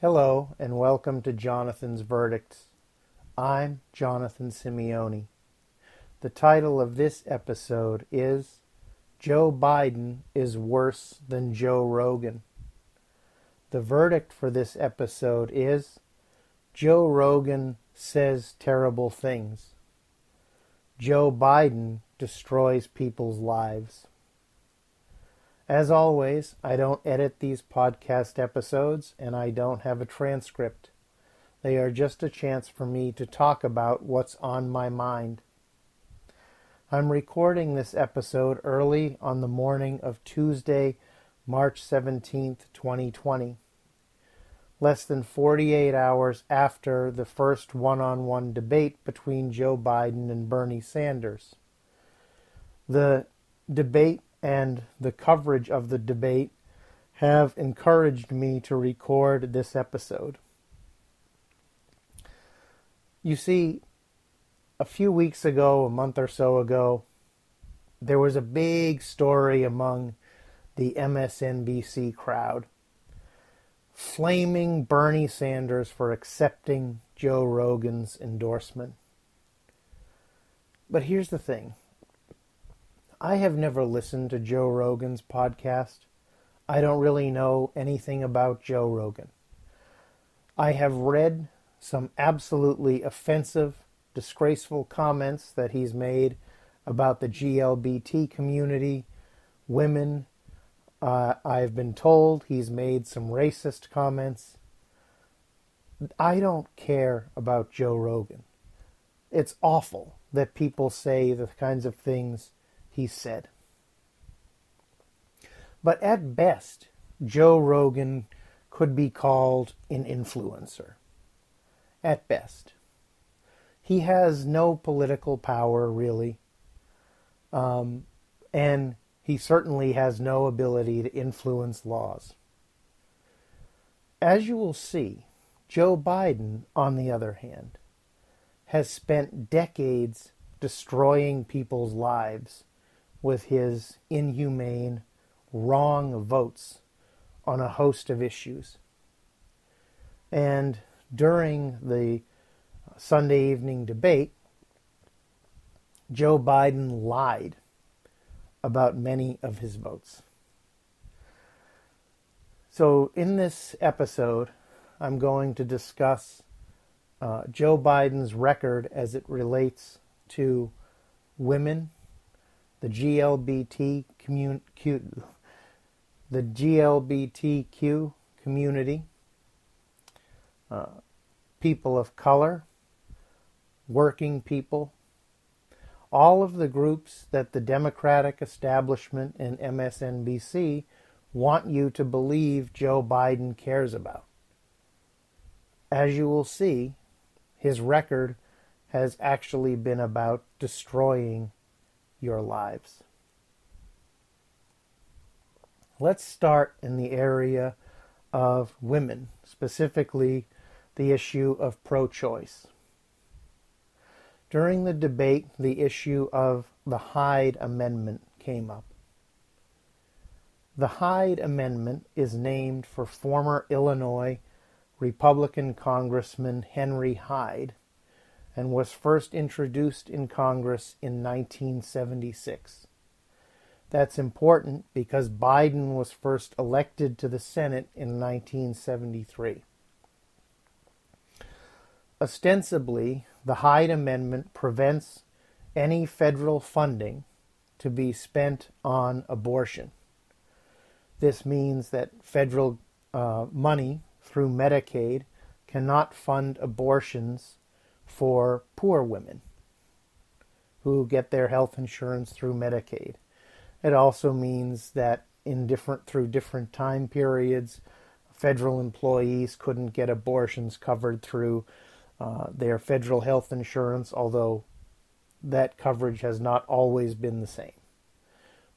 Hello, and welcome to Jonathan's Verdicts. I'm Jonathan Simeone. The title of this episode is Joe Biden is Worse Than Joe Rogan. The verdict for this episode is Joe Rogan says terrible things. Joe Biden destroys people's lives. As always, I don't edit these podcast episodes and I don't have a transcript. They are just a chance for me to talk about what's on my mind. I'm recording this episode early on the morning of Tuesday, March 17th, 2020. Less than 48 hours after the first one on one debate between Joe Biden and Bernie Sanders. The debate and the coverage of the debate have encouraged me to record this episode. You see, a few weeks ago, a month or so ago, there was a big story among the MSNBC crowd flaming Bernie Sanders for accepting Joe Rogan's endorsement. But here's the thing I have never listened to Joe Rogan's podcast. I don't really know anything about Joe Rogan. I have read some absolutely offensive, disgraceful comments that he's made about the GLBT community, women. Uh, I've been told he's made some racist comments. I don't care about Joe Rogan. It's awful that people say the kinds of things he said. But at best, Joe Rogan could be called an influencer. At best. He has no political power, really. Um, and he certainly has no ability to influence laws. As you will see, Joe Biden, on the other hand, has spent decades destroying people's lives with his inhumane, wrong votes on a host of issues. And during the Sunday evening debate, Joe Biden lied about many of his votes. So, in this episode, I'm going to discuss uh, Joe Biden's record as it relates to women the GLBT the GLBTQ community, uh, people of color, working people, all of the groups that the Democratic establishment and MSNBC want you to believe Joe Biden cares about. As you will see, his record has actually been about destroying your lives. Let's start in the area of women, specifically the issue of pro choice. During the debate, the issue of the Hyde Amendment came up. The Hyde Amendment is named for former Illinois Republican Congressman Henry Hyde and was first introduced in Congress in 1976. That's important because Biden was first elected to the Senate in 1973. Ostensibly, the Hyde Amendment prevents any federal funding to be spent on abortion. This means that federal uh, money through Medicaid cannot fund abortions for poor women who get their health insurance through Medicaid. It also means that in different through different time periods, federal employees couldn't get abortions covered through uh, their federal health insurance, although that coverage has not always been the same.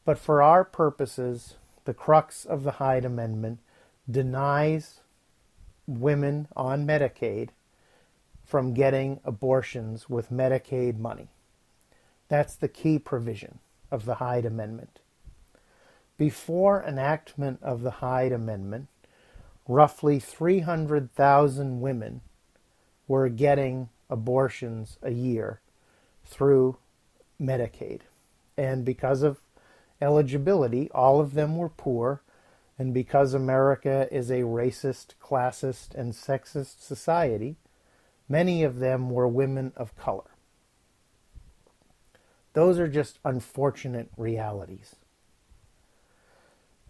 But for our purposes, the crux of the Hyde Amendment denies women on Medicaid from getting abortions with Medicaid money. That's the key provision of the Hyde Amendment. Before enactment of the Hyde Amendment, roughly 300,000 women were getting abortions a year through Medicaid. And because of eligibility, all of them were poor. And because America is a racist, classist, and sexist society, many of them were women of color. Those are just unfortunate realities.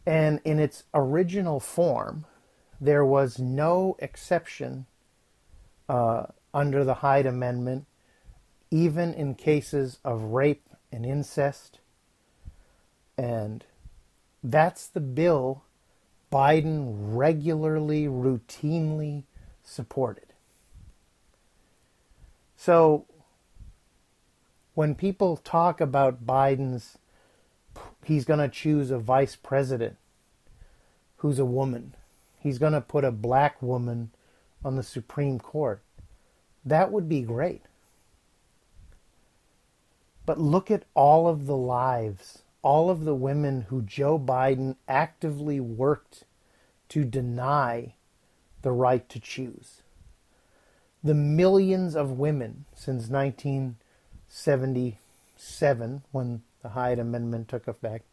And in its original form, there was no exception uh, under the Hyde Amendment, even in cases of rape and incest. And that's the bill Biden regularly, routinely supported. So when people talk about Biden's, he's going to choose a vice president who's a woman, he's going to put a black woman on the Supreme Court. That would be great. But look at all of the lives, all of the women who Joe Biden actively worked to deny the right to choose. The millions of women since 1977, when the Hyde Amendment took effect,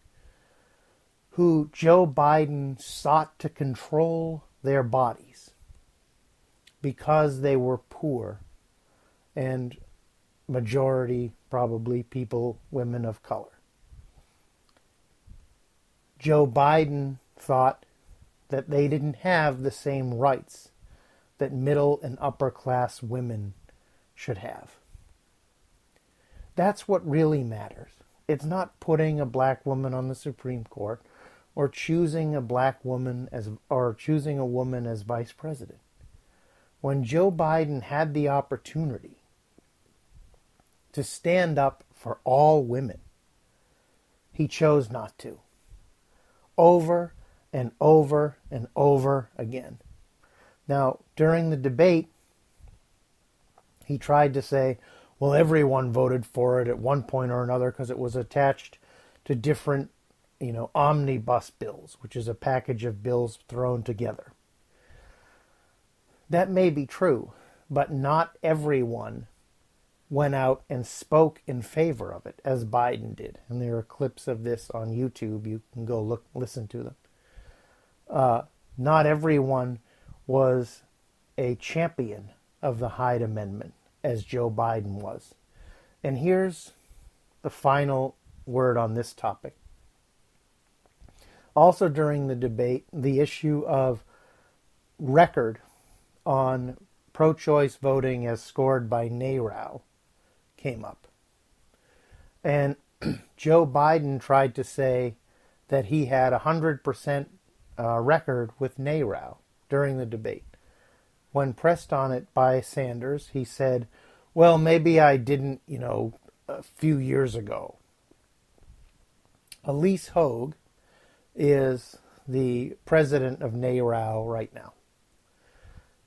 who Joe Biden sought to control their bodies because they were poor and majority probably people, women of color. Joe Biden thought that they didn't have the same rights that middle and upper class women should have. That's what really matters. It's not putting a black woman on the Supreme Court or choosing a black woman as or choosing a woman as vice president. When Joe Biden had the opportunity to stand up for all women, he chose not to. Over and over and over again. Now, during the debate, he tried to say, well, everyone voted for it at one point or another because it was attached to different, you know, omnibus bills, which is a package of bills thrown together. That may be true, but not everyone went out and spoke in favor of it, as Biden did. And there are clips of this on YouTube. You can go look, listen to them. Uh, not everyone was a champion of the Hyde Amendment as Joe Biden was. And here's the final word on this topic. Also, during the debate, the issue of record on pro choice voting as scored by NARAL came up. And Joe Biden tried to say that he had a 100% uh, record with NARAL during the debate. When pressed on it by Sanders, he said, Well, maybe I didn't, you know, a few years ago. Ilyse Hogue is the president of NARAL right now.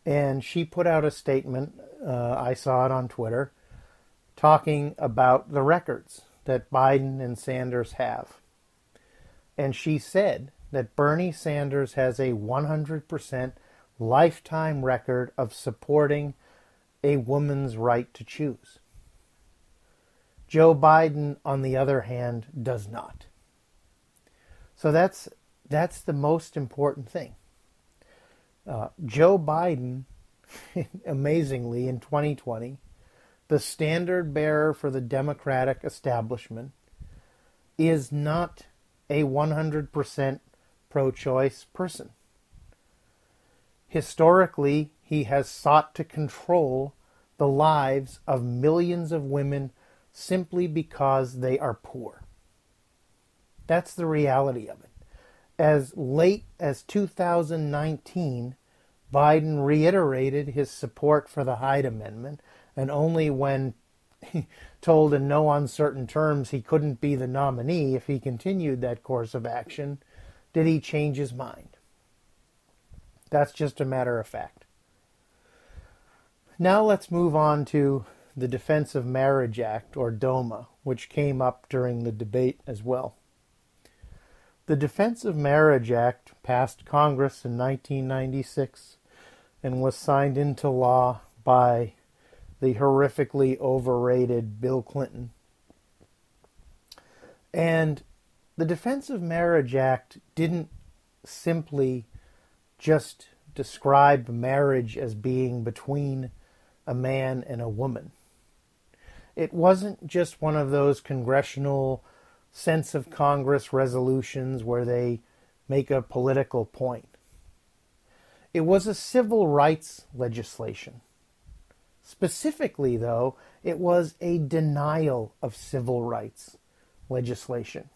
And she put out a statement, uh, I saw it on Twitter, talking about the records that Biden and Sanders have. And she said that Bernie Sanders has a 100% lifetime record of supporting a woman's right to choose. Joe Biden, on the other hand, does not. So that's that's the most important thing. Uh, Joe Biden, amazingly, in 2020, the standard bearer for the Democratic establishment, is not a 100% pro choice person. Historically, he has sought to control the lives of millions of women simply because they are poor. That's the reality of it. As late as 2019, Biden reiterated his support for the Hyde Amendment, and only when told in no uncertain terms he couldn't be the nominee if he continued that course of action did he change his mind. That's just a matter of fact. Now let's move on to the Defense of Marriage Act, or DOMA, which came up during the debate as well. The Defense of Marriage Act passed Congress in 1996 and was signed into law by the horrifically overrated Bill Clinton. And the Defense of Marriage Act didn't simply just describe marriage as being between a man and a woman. It wasn't just one of those congressional sense of Congress resolutions where they make a political point. It was a civil rights legislation. Specifically, though, it was a denial of civil rights legislation.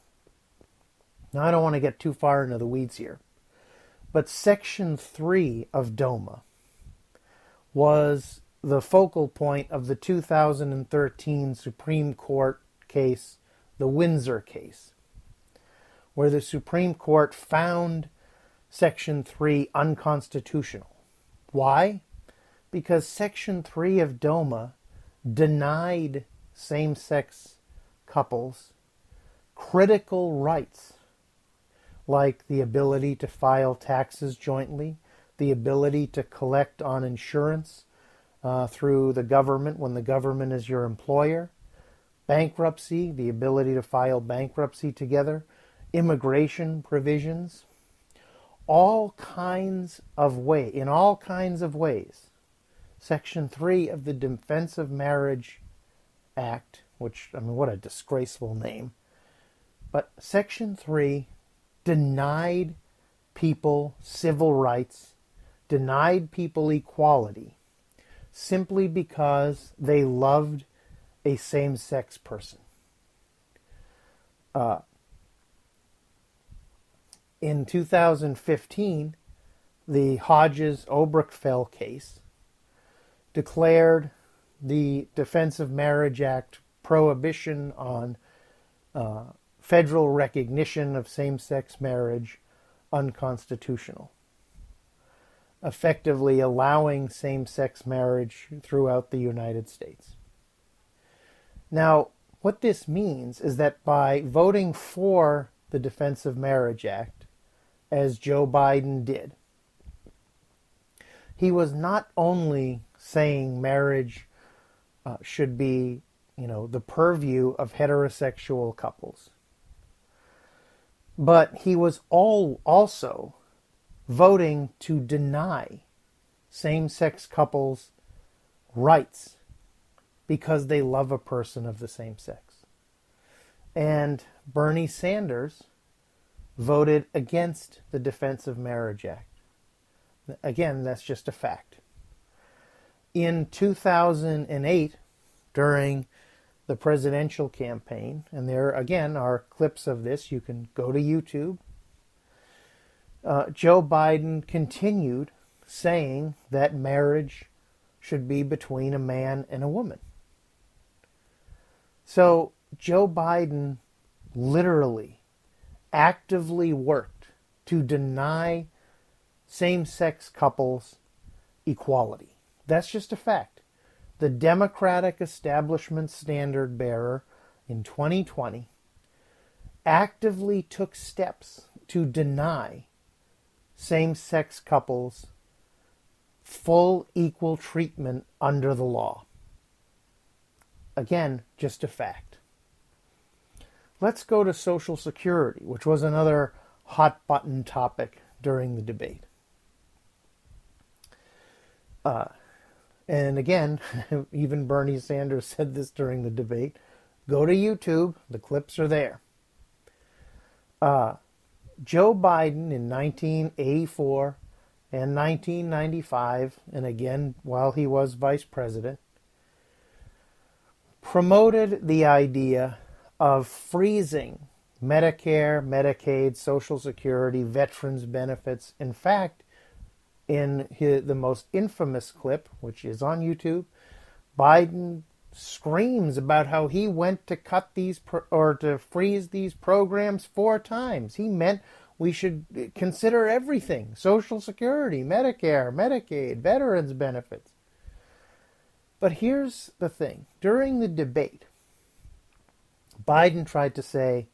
Now, I don't want to get too far into the weeds here, but Section 3 of DOMA was the focal point of the 2013 Supreme Court case, the Windsor case, where the Supreme Court found Section 3 unconstitutional. Why? Because Section 3 of DOMA denied same sex couples critical rights like the ability to file taxes jointly, the ability to collect on insurance uh, through the government when the government is your employer, bankruptcy, the ability to file bankruptcy together, immigration provisions, all kinds of way, in all kinds of ways. Section 3 of the Defense of Marriage Act, which, I mean, what a disgraceful name. But Section 3 denied people civil rights, denied people equality, simply because they loved a same sex person. Uh, in 2015, the Hodges Obergefell case declared the Defense of Marriage Act prohibition on uh, federal recognition of same sex marriage unconstitutional, effectively allowing same sex marriage throughout the United States. Now, what this means is that by voting for the Defense of Marriage Act, as Joe Biden did, he was not only saying marriage uh, should be, you know, the purview of heterosexual couples, but he was all also voting to deny same-sex couples rights because they love a person of the same sex. And Bernie Sanders voted against the Defense of Marriage Act. Again, that's just a fact. In 2008, during the presidential campaign, and there again are clips of this. You can go to YouTube. Uh, Joe Biden continued saying that marriage should be between a man and a woman. So Joe Biden literally actively worked to deny same sex couples equality. That's just a fact the Democratic establishment standard bearer in 2020 actively took steps to deny same sex couples full equal treatment under the law. Again, just a fact. Let's go to Social Security, which was another hot button topic during the debate. Uh, and again, even Bernie Sanders said this during the debate. Go to YouTube, the clips are there. Uh, Joe Biden in 1984 and 1995, and again while he was vice president, promoted the idea of freezing Medicare, Medicaid, Social Security, veterans benefits. In fact, in his, the most infamous clip, which is on YouTube, Biden screams about how he went to cut these pro- or to freeze these programs four times. He meant we should consider everything Social Security, Medicare, Medicaid, veterans benefits. But here's the thing during the debate, Biden tried to say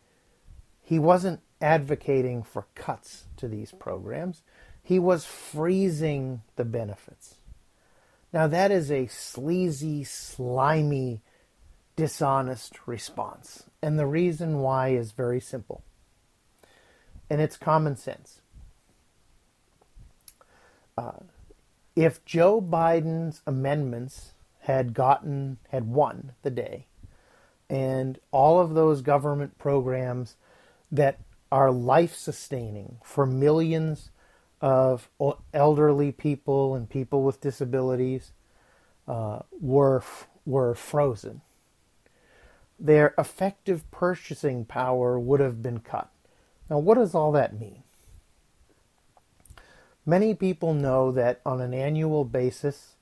he wasn't advocating for cuts to these programs. He was freezing the benefits. Now, that is a sleazy, slimy, dishonest response. And the reason why is very simple. And it's common sense. Uh, if Joe Biden's amendments had gotten, had won the day, and all of those government programs that are life sustaining for millions of elderly people and people with disabilities uh, were were frozen. Their effective purchasing power would have been cut. Now, what does all that mean? Many people know that on an annual basis,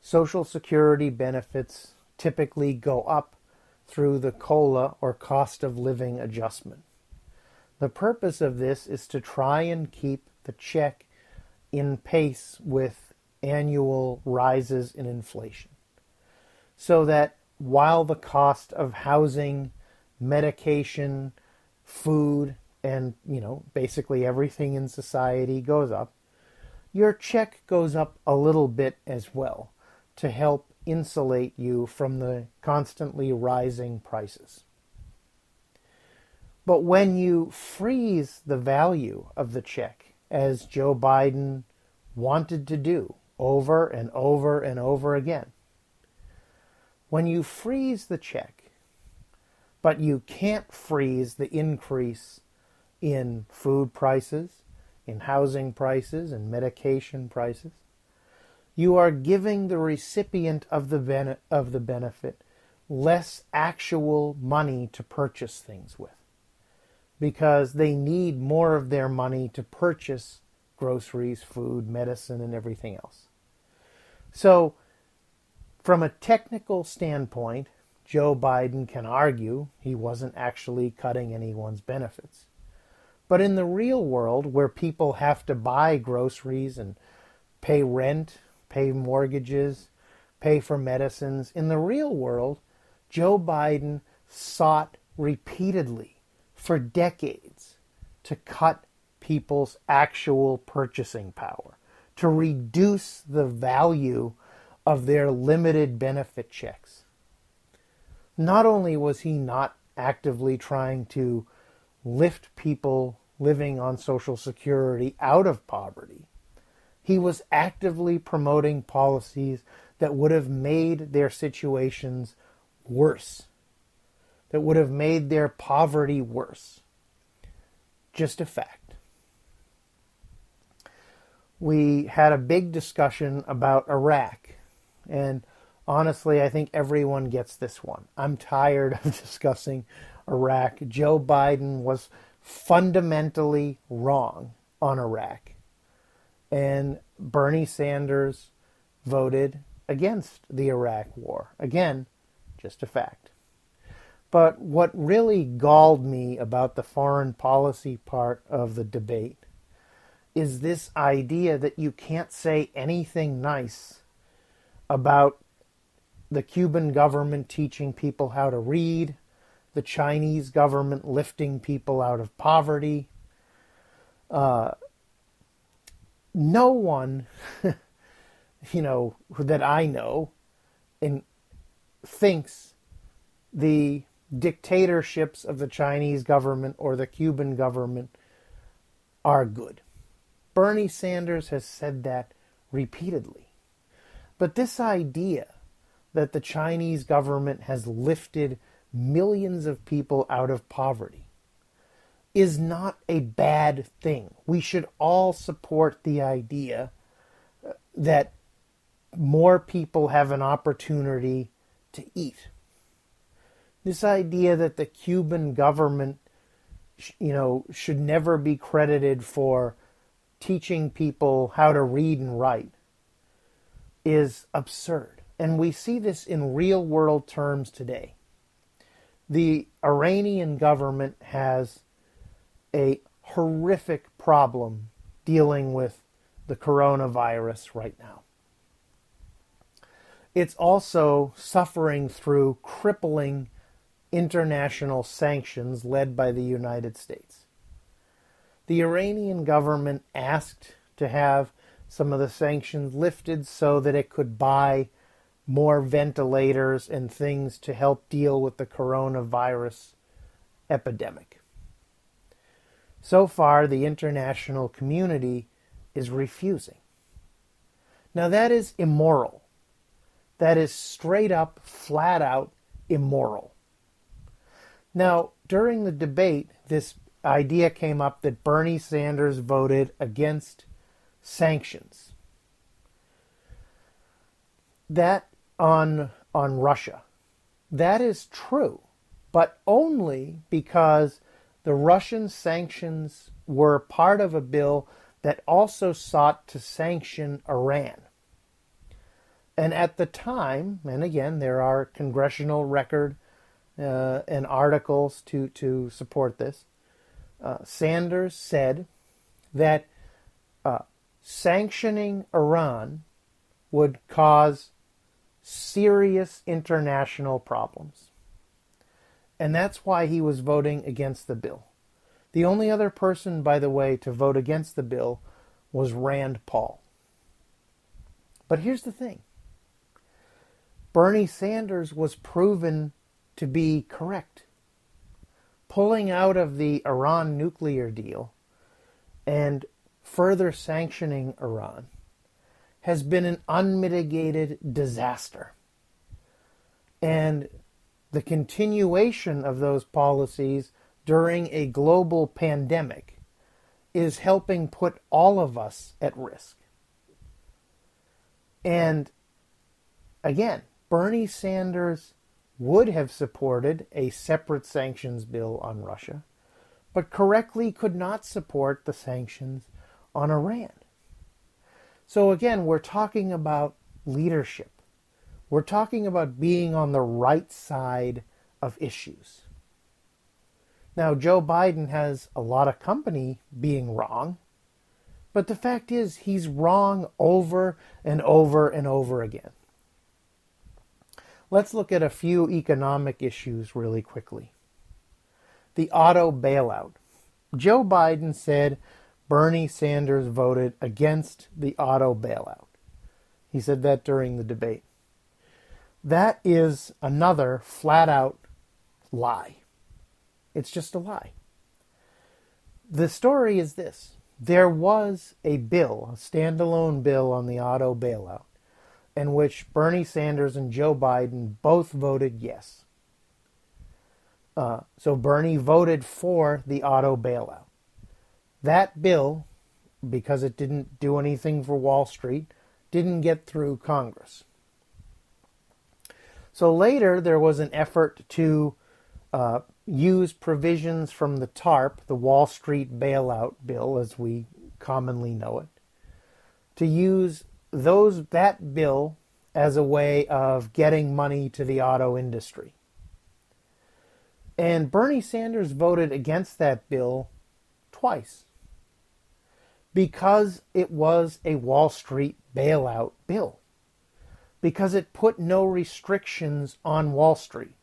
Social Security benefits typically go up through the COLA or cost of living adjustment. The purpose of this is to try and keep the check in pace with annual rises in inflation. So that while the cost of housing, medication, food, and you know basically everything in society goes up, your check goes up a little bit as well to help insulate you from the constantly rising prices. But when you freeze the value of the check, as Joe Biden wanted to do over and over and over again, when you freeze the check, but you can't freeze the increase in food prices, in housing prices, and medication prices, you are giving the recipient of the, ben- of the benefit less actual money to purchase things with because they need more of their money to purchase groceries, food, medicine, and everything else. So, from a technical standpoint, Joe Biden can argue he wasn't actually cutting anyone's benefits. But in the real world, where people have to buy groceries and pay rent pay mortgages, pay for medicines. In the real world, Joe Biden sought repeatedly for decades to cut people's actual purchasing power, to reduce the value of their limited benefit checks. Not only was he not actively trying to lift people living on Social Security out of poverty, he was actively promoting policies that would have made their situations worse, that would have made their poverty worse. Just a fact. We had a big discussion about Iraq, and honestly, I think everyone gets this one. I'm tired of discussing Iraq. Joe Biden was fundamentally wrong on Iraq and Bernie Sanders voted against the Iraq War. Again, just a fact. But what really galled me about the foreign policy part of the debate is this idea that you can't say anything nice about the Cuban government teaching people how to read, the Chinese government lifting people out of poverty, uh, no one, you know, that I know, and thinks the dictatorships of the Chinese government or the Cuban government are good. Bernie Sanders has said that repeatedly. But this idea that the Chinese government has lifted millions of people out of poverty is not a bad thing. We should all support the idea uh, that more people have an opportunity to eat. This idea that the Cuban government, you know, should never be credited for teaching people how to read and write is absurd. And we see this in real world terms today. The Iranian government has a horrific problem dealing with the coronavirus right now. It's also suffering through crippling international sanctions led by the United States. the Iranian government asked to have some of the sanctions lifted so that it could buy more ventilators and things to help deal with the coronavirus epidemic. So far, the international community is refusing. Now, that is immoral. That is straight up, flat out immoral. Now, during the debate, this idea came up that Bernie Sanders voted against sanctions. That on on Russia. That is true, but only because the Russian sanctions were part of a bill that also sought to sanction Iran. And at the time, and again, there are congressional record uh, and articles to, to support this, uh, Sanders said that uh, sanctioning Iran would cause serious international problems. And that's why he was voting against the bill. The only other person, by the way, to vote against the bill was Rand Paul. But here's the thing Bernie Sanders was proven to be correct. Pulling out of the Iran nuclear deal and further sanctioning Iran has been an unmitigated disaster. And the continuation of those policies during a global pandemic is helping put all of us at risk. And again, Bernie Sanders would have supported a separate sanctions bill on Russia, but correctly could not support the sanctions on Iran. So again, we're talking about leadership. We're talking about being on the right side of issues. Now, Joe Biden has a lot of company being wrong, but the fact is, he's wrong over and over and over again. Let's look at a few economic issues really quickly. The auto bailout. Joe Biden said Bernie Sanders voted against the auto bailout. He said that during the debate. That is another flat out lie. It's just a lie. The story is this there was a bill, a standalone bill on the auto bailout, in which Bernie Sanders and Joe Biden both voted yes. Uh, so Bernie voted for the auto bailout. That bill, because it didn't do anything for Wall Street, didn't get through Congress. So later, there was an effort to uh, use provisions from the TARP, the Wall Street Bailout Bill, as we commonly know it, to use those that bill as a way of getting money to the auto industry. And Bernie Sanders voted against that bill twice because it was a Wall Street bailout bill, because it put no restrictions on Wall Street,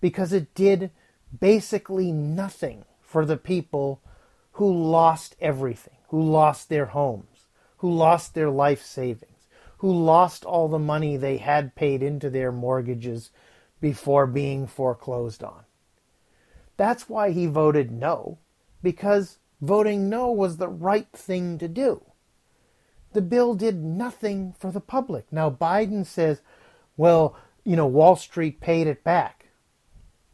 because it did basically nothing for the people who lost everything, who lost their homes, who lost their life savings, who lost all the money they had paid into their mortgages before being foreclosed on. That's why he voted no, because voting no was the right thing to do. The bill did nothing for the public. Now, Biden says, well, you know, Wall Street paid it back.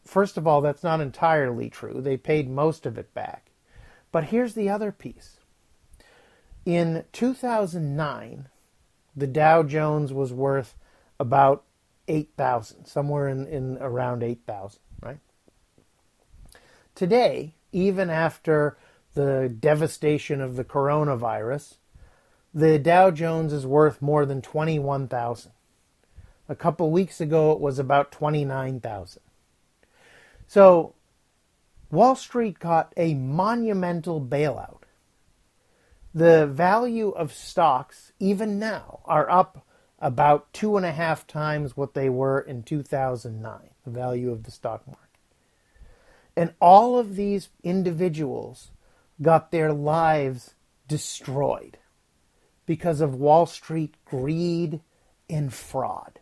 First of all, that's not entirely true. They paid most of it back. But here's the other piece. In 2009, the Dow Jones was worth about 8,000, somewhere in, in around 8,000, right? Today, even after the devastation of the coronavirus, the Dow Jones is worth more than 21,000. A couple weeks ago it was about 29,000. So Wall Street got a monumental bailout. The value of stocks, even now, are up about two and a half times what they were in 2009, the value of the stock market. And all of these individuals got their lives destroyed because of Wall Street greed and fraud.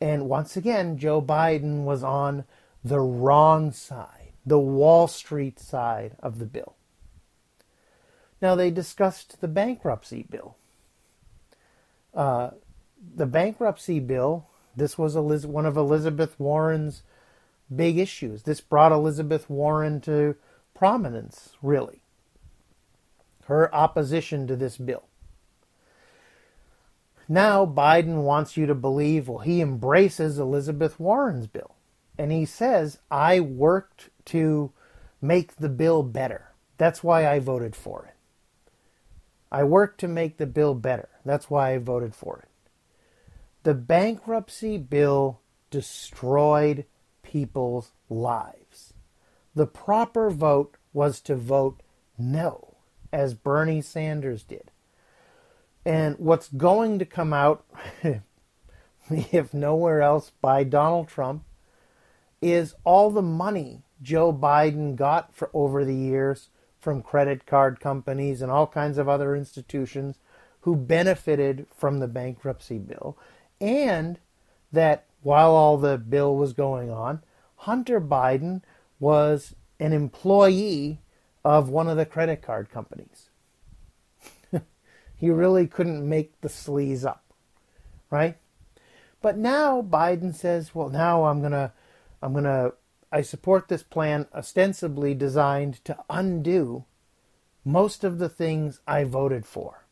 And once again, Joe Biden was on the wrong side, the Wall Street side of the bill. Now, they discussed the bankruptcy bill. Uh, the bankruptcy bill, this was Eliz- one of Elizabeth Warren's big issues. This brought Elizabeth Warren to prominence, really. Her opposition to this bill. Now Biden wants you to believe, well, he embraces Elizabeth Warren's bill. And he says, I worked to make the bill better. That's why I voted for it. I worked to make the bill better. That's why I voted for it. The bankruptcy bill destroyed people's lives. The proper vote was to vote no, as Bernie Sanders did. And what's going to come out, if nowhere else, by Donald Trump is all the money Joe Biden got for over the years from credit card companies and all kinds of other institutions who benefited from the bankruptcy bill. And that while all the bill was going on, Hunter Biden was an employee of one of the credit card companies. He really couldn't make the sleaze up, right? But now Biden says, well, now I'm going to, I'm going to, I support this plan ostensibly designed to undo most of the things I voted for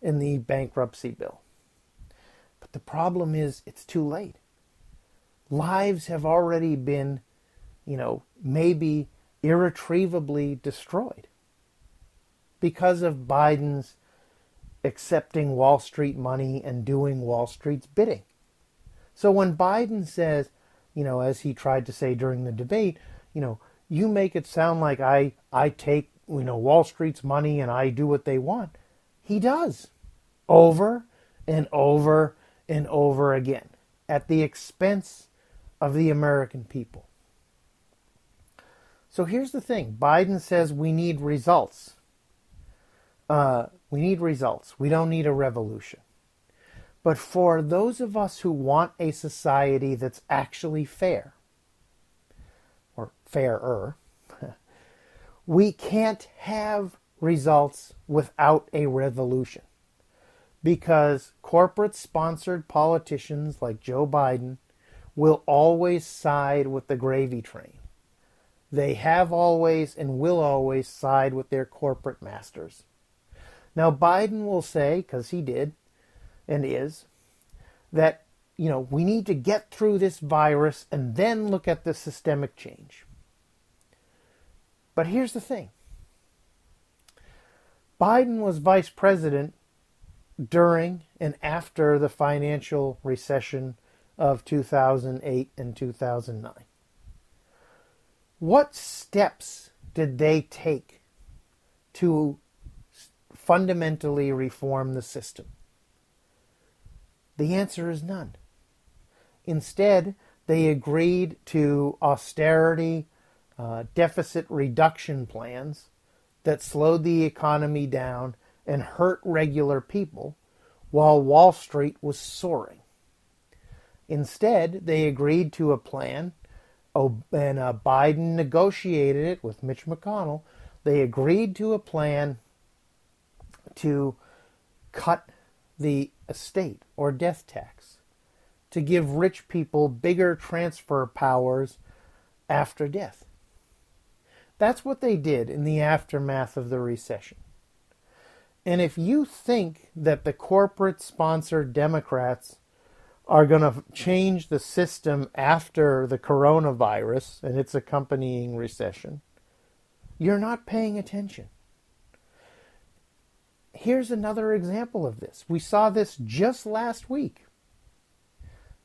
in the bankruptcy bill. But the problem is it's too late. Lives have already been, you know, maybe irretrievably destroyed because of Biden's accepting Wall Street money and doing Wall Street's bidding. So when Biden says, you know, as he tried to say during the debate, you know, you make it sound like I I take, you know, Wall Street's money and I do what they want. He does. Over and over and over again at the expense of the American people. So here's the thing Biden says we need results. Uh, we need results. We don't need a revolution. But for those of us who want a society that's actually fair, or fairer, we can't have results without a revolution. Because corporate sponsored politicians like Joe Biden will always side with the gravy train. They have always and will always side with their corporate masters. Now, Biden will say, because he did and is, that, you know, we need to get through this virus and then look at the systemic change. But here's the thing Biden was vice president during and after the financial recession of 2008 and 2009. What steps did they take to fundamentally reform the system? The answer is none. Instead, they agreed to austerity, uh, deficit reduction plans that slowed the economy down and hurt regular people while Wall Street was soaring. Instead, they agreed to a plan, and uh, Biden negotiated it with Mitch McConnell. They agreed to a plan to cut the estate or death tax, to give rich people bigger transfer powers after death. That's what they did in the aftermath of the recession. And if you think that the corporate sponsored Democrats are going to change the system after the coronavirus and its accompanying recession, you're not paying attention here's another example of this. We saw this just last week.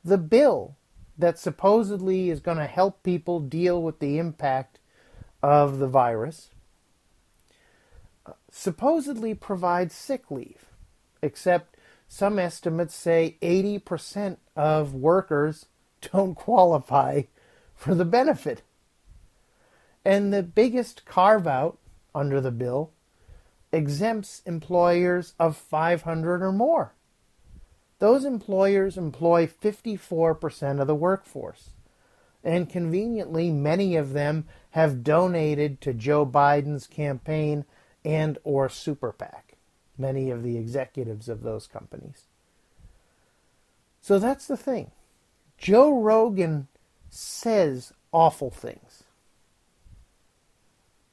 The bill that supposedly is going to help people deal with the impact of the virus uh, supposedly provides sick leave, except some estimates say 80% of workers don't qualify for the benefit. And the biggest carve out under the bill exempts employers of 500 or more. Those employers employ 54% of the workforce. And conveniently, many of them have donated to Joe Biden's campaign and or super PAC, many of the executives of those companies. So that's the thing. Joe Rogan says awful things.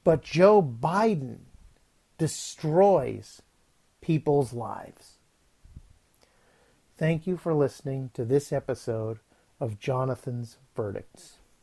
But Joe Biden destroys people's lives. Thank you for listening to this episode of Jonathan's Verdicts.